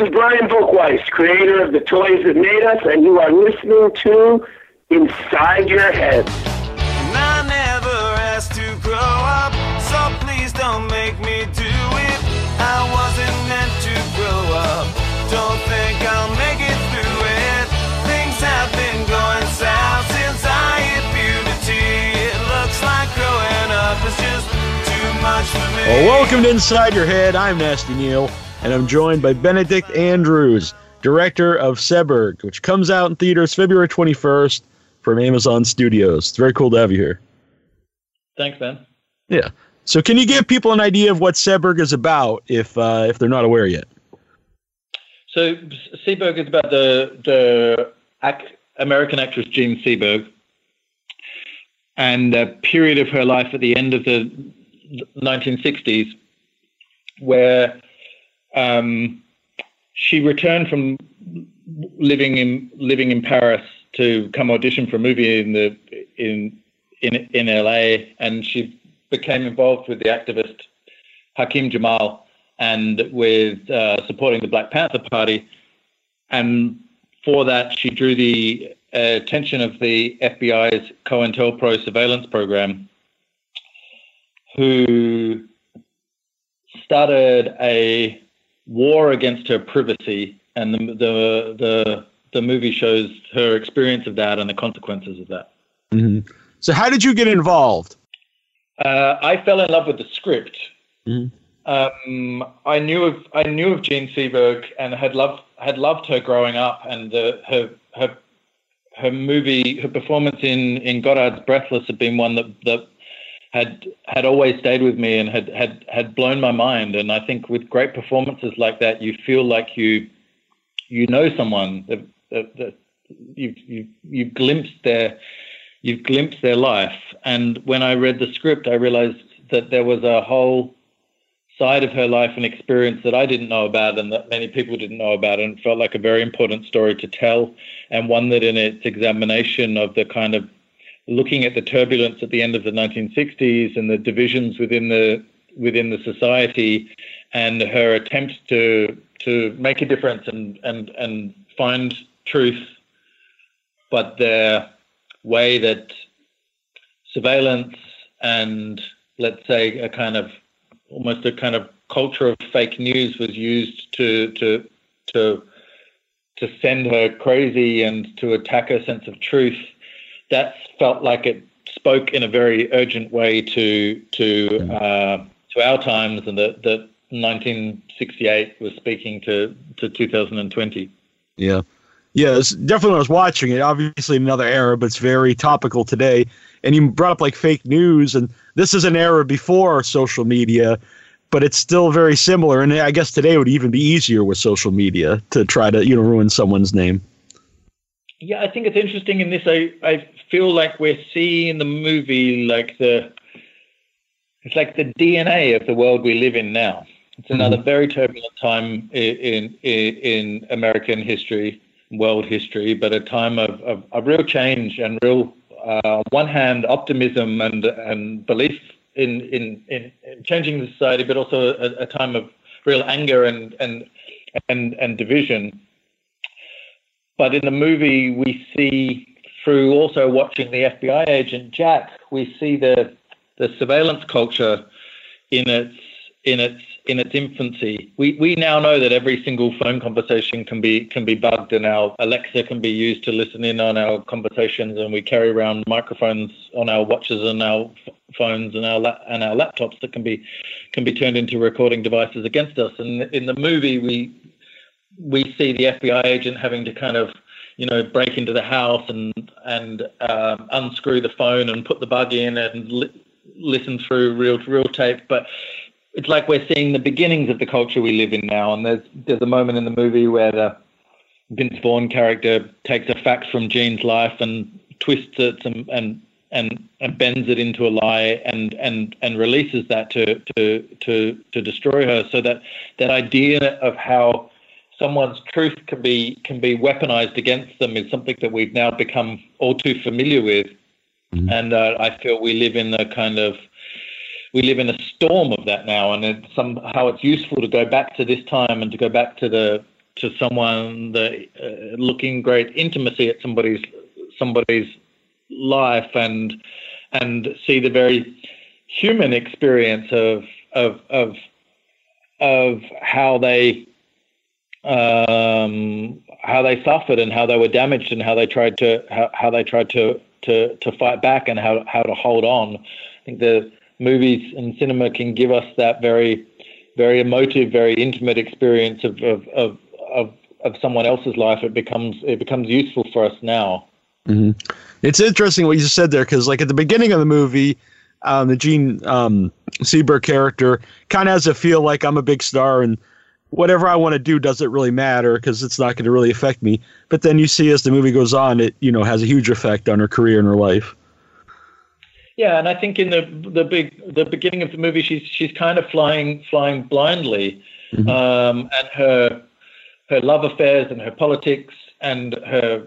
is Brian Volk-Weiss, creator of The Toys That Made Us, and you are listening to Inside Your Head. And I never asked to grow up, so please don't make me do it. I wasn't meant to grow up. Don't think I'll make it through it. Things have been going south since I hit puberty. It looks like growing up is just too much for me. Well, welcome to Inside Your Head. I'm Nasty Neil, and I'm joined by Benedict Andrews, director of Seberg, which comes out in theaters February 21st from Amazon Studios. It's very cool to have you here. Thanks, Ben. Yeah. So, can you give people an idea of what Seberg is about, if uh, if they're not aware yet? So Seberg is about the the ac- American actress Jean Seberg and a period of her life at the end of the 1960s where um, she returned from living in living in Paris to come audition for a movie in the in in in LA, and she became involved with the activist Hakim Jamal and with uh, supporting the Black Panther Party. And for that, she drew the attention of the FBI's COINTELPRO surveillance program, who started a war against her privacy. And the, the, the, the movie shows her experience of that and the consequences of that. Mm-hmm. So, how did you get involved? Uh, I fell in love with the script. Mhm. Um, I knew of I knew of Jean Seberg and had loved had loved her growing up, and the, her her her movie her performance in in Godard's Breathless had been one that that had had always stayed with me and had had had blown my mind. And I think with great performances like that, you feel like you you know someone that, that, that you've you you've glimpsed their you've glimpsed their life. And when I read the script, I realized that there was a whole side of her life and experience that I didn't know about and that many people didn't know about. And it felt like a very important story to tell, and one that in its examination of the kind of looking at the turbulence at the end of the 1960s and the divisions within the within the society and her attempt to to make a difference and and and find truth but the way that surveillance and let's say a kind of almost a kind of culture of fake news was used to to to to send her crazy and to attack her sense of truth that felt like it spoke in a very urgent way to to uh, to our times and that that 1968 was speaking to to 2020 Yeah. Yeah, it's definitely when I was watching it, obviously another era, but it's very topical today. And you brought up like fake news, and this is an era before social media, but it's still very similar. And I guess today would even be easier with social media to try to, you know, ruin someone's name. Yeah, I think it's interesting in this. I, I feel like we're seeing the movie like the it's like the DNA of the world we live in now. It's another very turbulent time in in, in American history, world history, but a time of, of, of real change and real, uh, on one hand, optimism and and belief in in, in, in changing the society, but also a, a time of real anger and and and and division. But in the movie, we see through also watching the FBI agent Jack, we see the the surveillance culture in its in its in its infancy. We we now know that every single phone conversation can be can be bugged, and our Alexa can be used to listen in on our conversations, and we carry around microphones on our watches and our phones and our and our laptops that can be can be turned into recording devices against us. And in the movie, we we see the FBI agent having to kind of you know break into the house and and um, unscrew the phone and put the bug in and li- listen through real real tape, but it's like we're seeing the beginnings of the culture we live in now. And there's there's a moment in the movie where the Vince Vaughn character takes a fact from Jean's life and twists it and and and, and bends it into a lie and and and releases that to to to to destroy her. So that that idea of how someone's truth can be can be weaponized against them is something that we've now become all too familiar with. And uh, I feel we live in a kind of we live in a storm of that now, and it, somehow it's useful to go back to this time and to go back to the to someone that uh, looking great intimacy at somebody's somebody's life and and see the very human experience of of of of how they um, how they suffered and how they were damaged and how they tried to how, how they tried to, to to fight back and how how to hold on. I think the movies and cinema can give us that very very emotive, very intimate experience of of of of, of someone else's life. It becomes it becomes useful for us now. Mm-hmm. It's interesting what you said there because, like at the beginning of the movie, um, the Jean um, Seberg character kind of has a feel like I'm a big star and whatever I want to do doesn't really matter because it's not going to really affect me. But then you see as the movie goes on, it you know has a huge effect on her career and her life. Yeah, and I think in the the big the beginning of the movie, she's she's kind of flying flying blindly, mm-hmm. um, and her her love affairs and her politics and her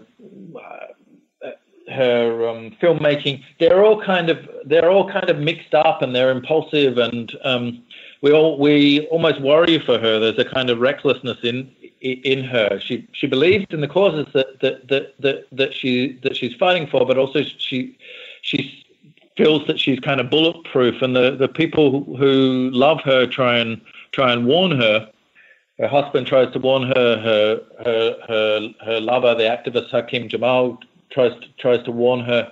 her um, filmmaking, they're all kind of they're all kind of mixed up and they're impulsive and um, we all we almost worry for her. There's a kind of recklessness in in her. She she believes in the causes that that that that, that she that she's fighting for, but also she she feels that she's kind of bulletproof, and the the people who love her try and try and warn her. Her husband tries to warn her. Her her her her lover, the activist Hakim Jamal, tries to, tries to warn her,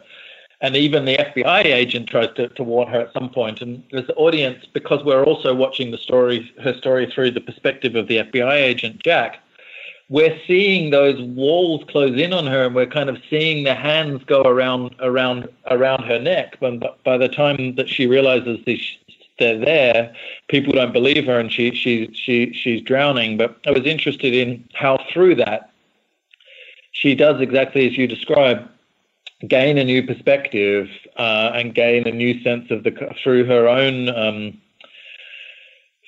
and even the FBI agent tries to, to warn her at some point. And as the audience, because we're also watching the story, her story through the perspective of the FBI agent Jack, we're seeing those walls close in on her, and we're kind of seeing the hands go around around around her neck. But by the time that she realizes they're there, people don't believe her, and she she she she's drowning. But I was interested in how through that she does exactly as you describe gain a new perspective uh, and gain a new sense of the through her own um,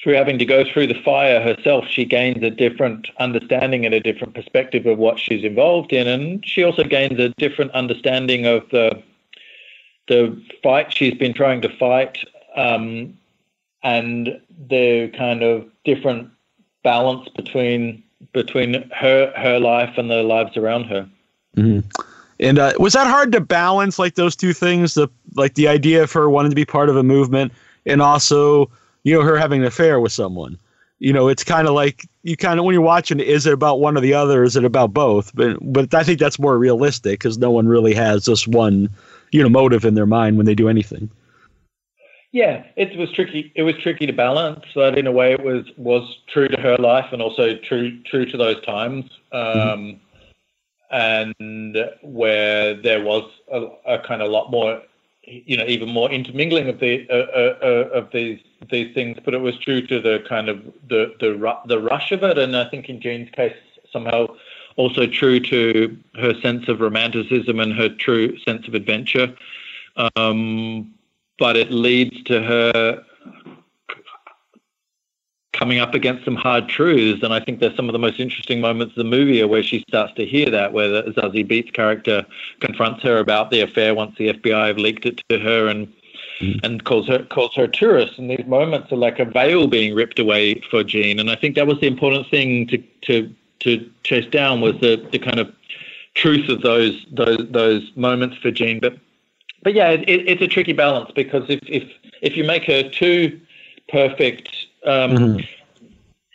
through having to go through the fire herself she gains a different understanding and a different perspective of what she's involved in and she also gains a different understanding of the the fight she's been trying to fight um, and the kind of different balance between between her her life and the lives around her. Mm-hmm. And uh, was that hard to balance, like those two things, the like the idea of her wanting to be part of a movement, and also you know her having an affair with someone. You know, it's kind of like you kind of when you're watching, is it about one or the other? Is it about both? But but I think that's more realistic because no one really has this one, you know, motive in their mind when they do anything. Yeah, it was tricky. It was tricky to balance, but in a way, it was was true to her life and also true true to those times, um, and where there was a, a, kind of lot more, you know, even more intermingling of the uh, uh, uh, of these these things. But it was true to the kind of the the the rush of it, and I think in Jean's case, somehow also true to her sense of romanticism and her true sense of adventure. Um, but it leads to her coming up against some hard truths. And I think there's some of the most interesting moments of the movie are where she starts to hear that, where the Zazie Beetz character confronts her about the affair once the FBI have leaked it to her and mm. and calls her calls her a tourist. And these moments are like a veil being ripped away for Jean. And I think that was the important thing to to to chase down was the, the kind of truth of those those those moments for Jean. But but yeah, it, it's a tricky balance because if if if you make her too perfect, um, mm-hmm.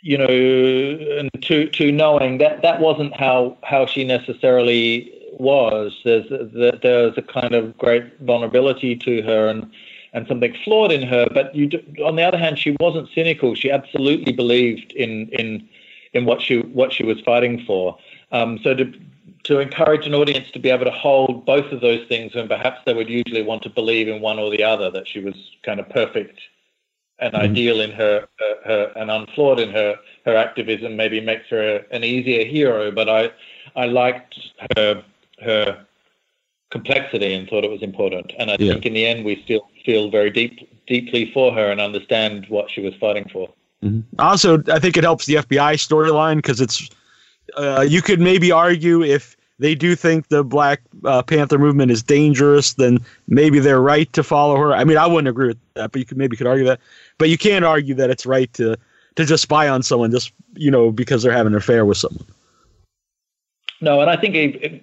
you know, and too too knowing that that wasn't how how she necessarily was. There's there's a kind of great vulnerability to her and and something flawed in her. But you, on the other hand, she wasn't cynical. She absolutely believed in in in what she what she was fighting for. Um, so to to encourage an audience to be able to hold both of those things when perhaps they would usually want to believe in one or the other that she was kind of perfect and mm-hmm. ideal in her, her, her, and unflawed in her her activism maybe makes her an easier hero but i i liked her her complexity and thought it was important and i yeah. think in the end we still feel very deep deeply for her and understand what she was fighting for mm-hmm. also i think it helps the fbi storyline because it's uh, you could maybe argue if they do think the Black uh, Panther movement is dangerous, then maybe they're right to follow her. I mean, I wouldn't agree with that, but you could maybe could argue that. But you can't argue that it's right to to just spy on someone just you know because they're having an affair with someone. No, and I think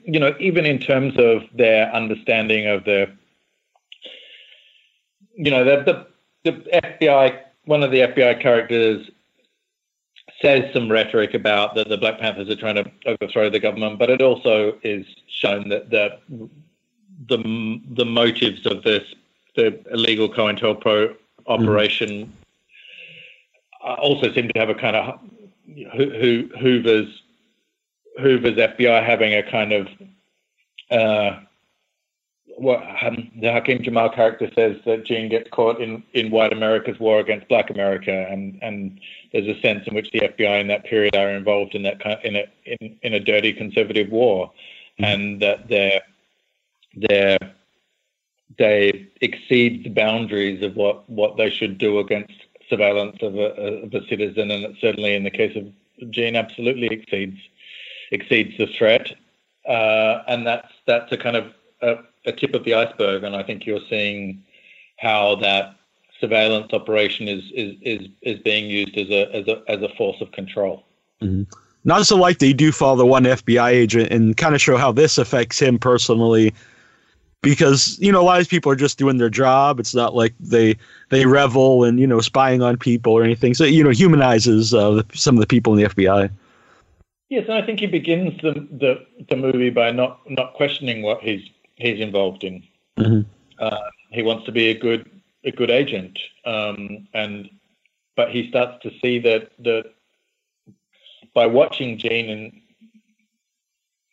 you know even in terms of their understanding of the you know the the, the FBI one of the FBI characters says some rhetoric about that the Black Panthers are trying to overthrow the government, but it also is shown that the the the motives of this the illegal COINTELPRO operation mm. also seem to have a kind of Hoover's Hoover's FBI having a kind of uh, what um, the Hakim Jamal character says that Jean gets caught in, in white America's war against black America, and, and there's a sense in which the FBI in that period are involved in that kind of, in a in, in a dirty conservative war, mm-hmm. and that they're they're they exceed the boundaries of what, what they should do against surveillance of a, of a citizen, and certainly in the case of Jean, absolutely exceeds exceeds the threat, uh, and that's that's a kind of a, a tip of the iceberg, and I think you're seeing how that surveillance operation is is is, is being used as a as a as a force of control. Mm-hmm. Not so they do follow the one FBI agent and kind of show how this affects him personally, because you know a lot of these people are just doing their job. It's not like they they revel and you know spying on people or anything. So you know humanizes uh, some of the people in the FBI. Yes, and I think he begins the the, the movie by not not questioning what he's he's involved in. Mm-hmm. Uh, he wants to be a good a good agent, um, and but he starts to see that that by watching Jean in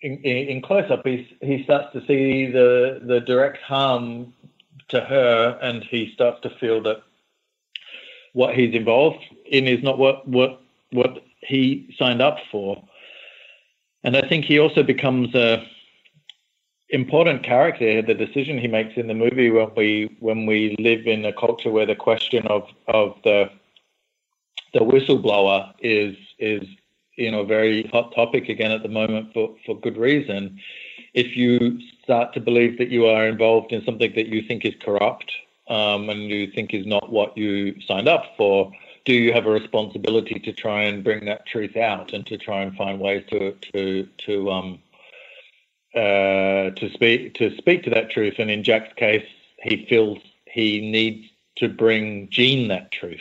in, in close up, he he starts to see the the direct harm to her, and he starts to feel that what he's involved in is not what what what he signed up for. And I think he also becomes a important character. The decision he makes in the movie when we when we live in a culture where the question of of the the whistleblower is is you know a very hot topic again at the moment for for good reason. If you start to believe that you are involved in something that you think is corrupt um, and you think is not what you signed up for, do you have a responsibility to try and bring that truth out and to try and find ways to to to um uh, to speak to speak to that truth? And in Jack's case, he feels he needs to bring Jean that truth.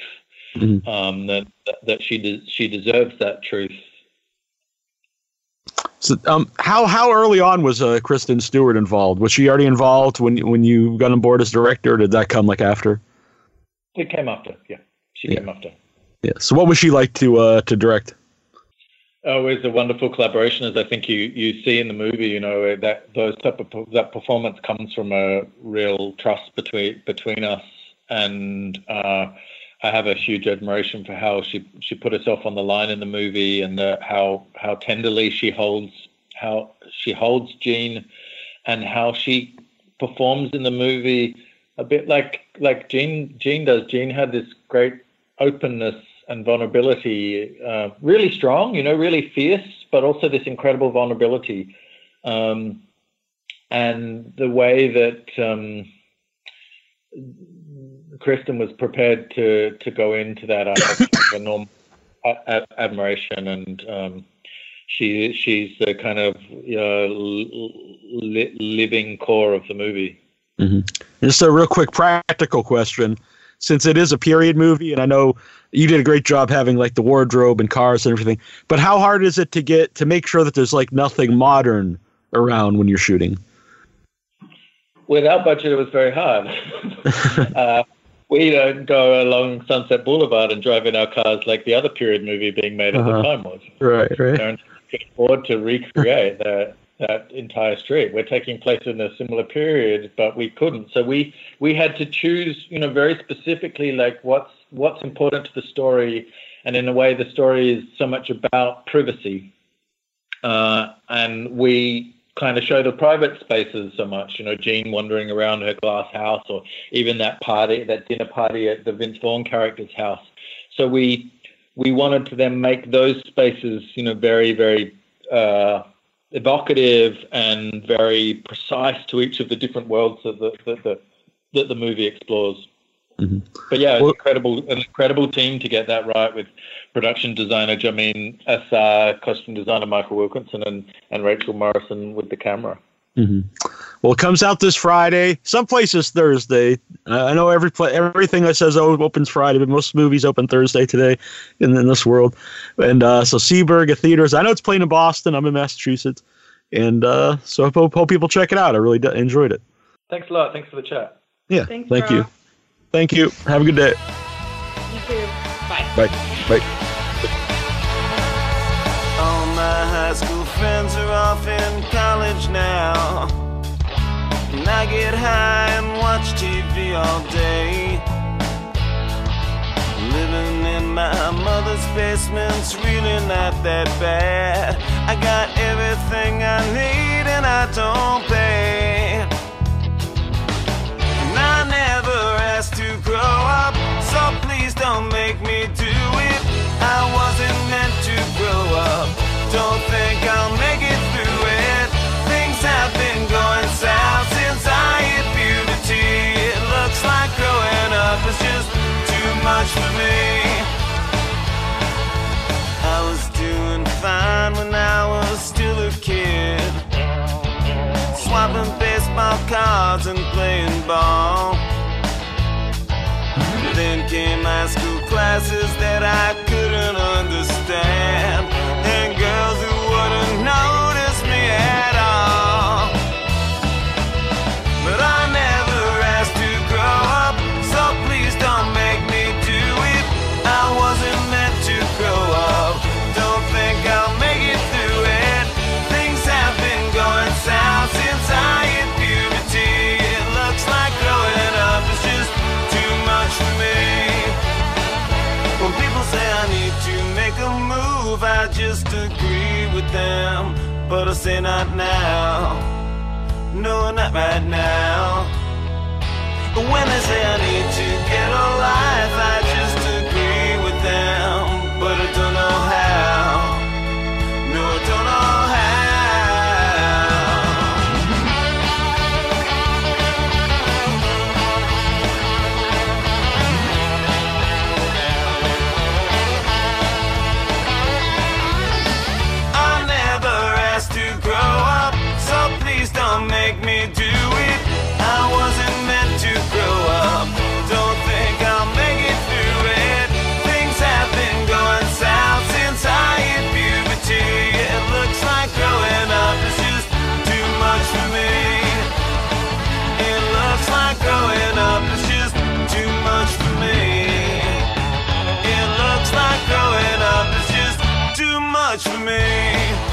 Mm-hmm. Um, that that she de- she deserves that truth. So, um, how how early on was uh, Kristen Stewart involved? Was she already involved when when you got on board as director? Or did that come like after? It came after. Yeah. She yeah. came after. Yeah. So what was she like to uh, to direct? Oh, it's a wonderful collaboration, as I think you, you see in the movie. You know that those type of that performance comes from a real trust between between us, and uh, I have a huge admiration for how she she put herself on the line in the movie, and the, how how tenderly she holds how she holds Jean, and how she performs in the movie a bit like like Jean Jean does. Jean had this great openness and vulnerability, uh, really strong, you know, really fierce, but also this incredible vulnerability. Um, and the way that um, Kristen was prepared to to go into that uh, enormous admiration, and um, she she's the kind of uh, li- living core of the movie. Mm-hmm. Just a real quick practical question since it is a period movie, and I know you did a great job having like the wardrobe and cars and everything. But how hard is it to get to make sure that there's like nothing modern around when you're shooting? Without budget, it was very hard. uh, we don't go along Sunset Boulevard and drive in our cars like the other period movie being made at uh-huh. the time was. Right, right. Don't afford to recreate that that entire street. We're taking place in a similar period, but we couldn't. So we we had to choose, you know, very specifically like what's what's important to the story, and in a way, the story is so much about privacy, uh, and we kind of show the private spaces so much. You know, Jean wandering around her glass house, or even that party, that dinner party at the Vince Vaughn character's house. So we we wanted to then make those spaces, you know, very very uh, evocative and very precise to each of the different worlds that the, that the, that the movie explores. But yeah, Well- incredible, an incredible team to get that right with production designer Jahmin Assa, costume designer Michael Wilkinson, and, and Rachel Morrison with the camera. Well, it comes out this Friday. Some places Thursday. Uh, I know every pla everything that says oh opens Friday, but most movies open Thursday today in, in this world. And uh, so Seberg at theaters. I know it's playing in Boston. I'm in Massachusetts, and uh, so I hope, hope people check it out. I really d- enjoyed it. Thanks a lot. Thanks for the chat. Yeah, Thanks, thank you, Rob. Thank you. Have a good day. You too. Bye. Bye, bye. All my high school friends are off in college now. And I get high and watch TV all day. Living in my mother's basement's really not that bad. I got everything I need and I don't pay. For me. I was doing fine when I was still a kid swapping baseball cards and playing ball. Then came high school classes them. But I say not now. No, not right now. When they say I need to get a life, I way.